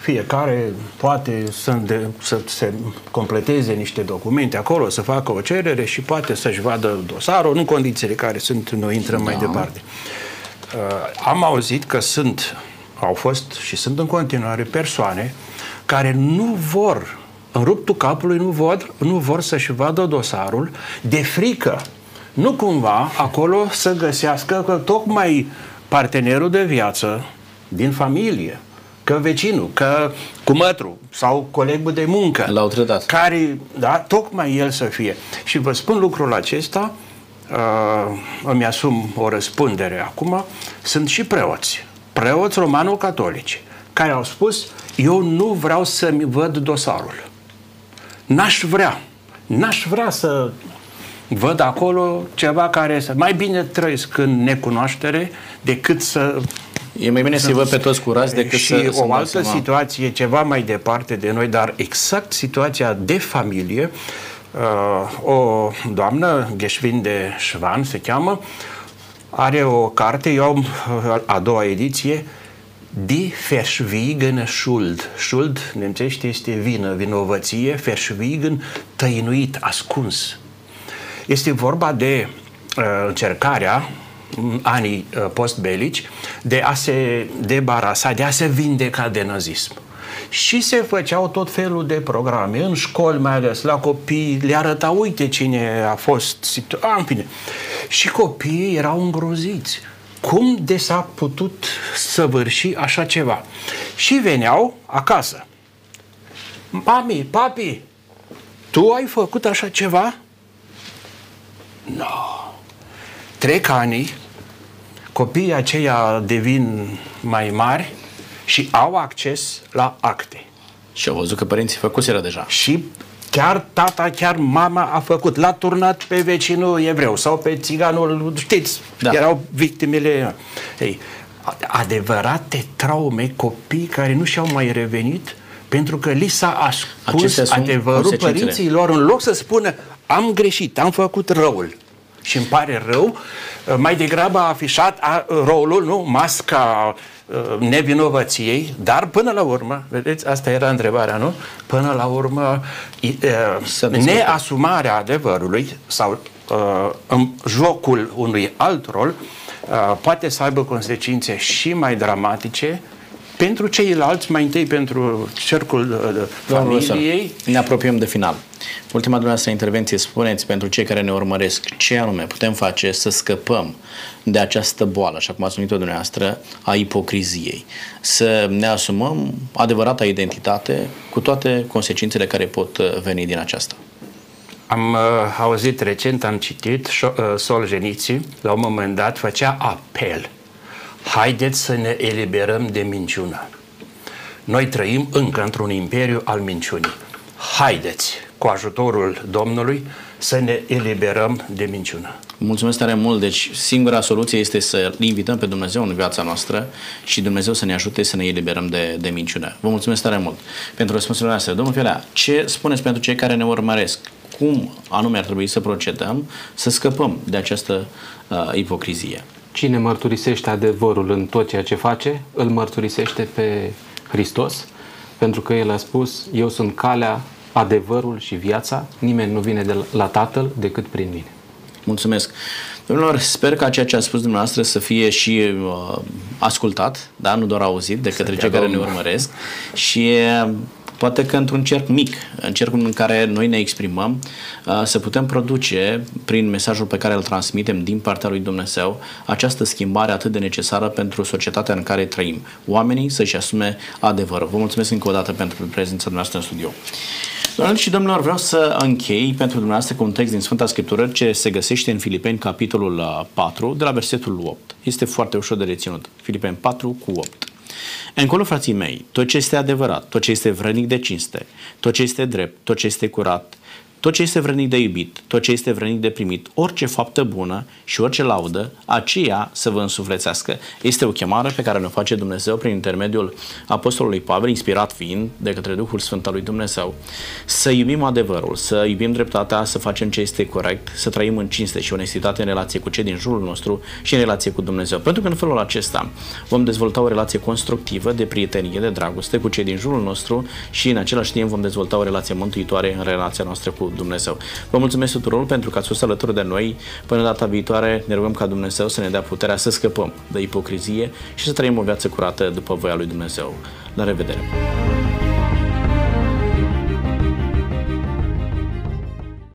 fiecare poate să, de, să se completeze niște documente acolo, să facă o cerere și poate să-și vadă dosarul în condițiile care sunt, noi intrăm da. mai departe. Uh, am auzit că sunt au fost și sunt în continuare persoane care nu vor, în ruptul capului, nu vor, nu vor să-și vadă dosarul de frică. Nu cumva acolo să găsească că tocmai partenerul de viață din familie, că vecinul, că cumătru sau colegul de muncă. L-au trădat. Care, da, tocmai el să fie. Și vă spun lucrul acesta, uh, îmi asum o răspundere acum, sunt și preoți, preoți romano-catolici, care au spus, eu nu vreau să-mi văd dosarul. N-aș vrea. N-aș vrea să văd acolo ceva care să... Mai bine trăiesc în necunoaștere decât să E mai bine să-i văd pe toți curați decât și să... o altă situație, ceva mai departe de noi, dar exact situația de familie, uh, o doamnă, Gheșvin de Șvan se cheamă, are o carte, eu am uh, a doua ediție, Die Verschwiegene Schuld. Schuld, nemțește, este vină, vinovăție, Verschwiegen, tăinuit, ascuns. Este vorba de uh, încercarea anii uh, postbelici de a se debarasa, de a se vindeca de nazism. Și se făceau tot felul de programe, în școli mai ales, la copii, le arăta, uite cine a fost, a, în fine. Și copiii erau îngroziți. Cum de s-a putut săvârși așa ceva? Și veneau acasă. Mami, papi, tu ai făcut așa ceva? Nu. No. Trec ani, copiii aceia devin mai mari și au acces la acte. Și au văzut că părinții făcuseră deja. Și chiar tata, chiar mama a făcut. L-a turnat pe vecinul evreu sau pe țiganul, știți, da. erau victimele. Ei, adevărate traume, copii care nu și-au mai revenit pentru că li s-a ascuns adevărul părinților în loc să spună am greșit, am făcut răul și îmi pare rău, mai degrabă a afișat a, rolul, nu, masca nevinovăției, dar până la urmă, vedeți, asta era întrebarea, nu? Până la urmă, neasumarea adevărului sau în jocul unui alt rol poate să aibă consecințe și mai dramatice pentru ceilalți, mai întâi pentru cercul familiei. Ne apropiem de final. Ultima dumneavoastră intervenție, spuneți pentru cei care ne urmăresc ce anume putem face să scăpăm de această boală, așa cum ați numit-o dumneavoastră, a ipocriziei. Să ne asumăm adevărata identitate cu toate consecințele care pot uh, veni din aceasta. Am uh, auzit recent, am citit, uh, Solzhenitsyn, la un moment dat, făcea apel. Haideți să ne eliberăm de minciună. Noi trăim încă într-un imperiu al minciunii. Haideți, cu ajutorul Domnului, să ne eliberăm de minciună. Mulțumesc tare mult. Deci singura soluție este să invităm pe Dumnezeu în viața noastră și Dumnezeu să ne ajute să ne eliberăm de, de minciună. Vă mulțumesc tare mult pentru răspunsurile noastre. Domnul Fiolea, ce spuneți pentru cei care ne urmăresc? Cum anume ar trebui să procedăm să scăpăm de această uh, ipocrizie? Cine mărturisește adevărul în tot ceea ce face, îl mărturisește pe Hristos, pentru că El a spus, eu sunt calea, adevărul și viața, nimeni nu vine de la Tatăl decât prin mine. Mulțumesc. Domnilor, sper că ceea ce a spus dumneavoastră să fie și uh, ascultat, da? nu doar auzit de către cei care ne urmăresc și uh, poate că într-un cerc mic, în cercul în care noi ne exprimăm, uh, să putem produce, prin mesajul pe care îl transmitem din partea lui Dumnezeu, această schimbare atât de necesară pentru societatea în care trăim. Oamenii să-și asume adevărul. Vă mulțumesc încă o dată pentru prezența noastră în studio. Doamne și domnilor, vreau să închei pentru dumneavoastră cu un text din Sfânta Scriptură ce se găsește în Filipeni, capitolul 4, de la versetul 8. Este foarte ușor de reținut. Filipeni 4 cu 8. Încolo, frații mei, tot ce este adevărat, tot ce este vrănic de cinste, tot ce este drept, tot ce este curat, tot ce este vrănic de iubit, tot ce este vrănic de primit, orice faptă bună și orice laudă, aceea să vă însuflețească. Este o chemare pe care ne face Dumnezeu prin intermediul Apostolului Pavel, inspirat fiind de către Duhul Sfânt al lui Dumnezeu. Să iubim adevărul, să iubim dreptatea, să facem ce este corect, să trăim în cinste și onestitate în relație cu cei din jurul nostru și în relație cu Dumnezeu. Pentru că în felul acesta vom dezvolta o relație constructivă de prietenie, de dragoste cu cei din jurul nostru și în același timp vom dezvolta o relație mântuitoare în relația noastră cu lui Dumnezeu. Vă mulțumesc tuturor pentru că ați fost alături de noi. Până data viitoare ne rugăm ca Dumnezeu să ne dea puterea să scăpăm de ipocrizie și să trăim o viață curată după voia lui Dumnezeu. La revedere!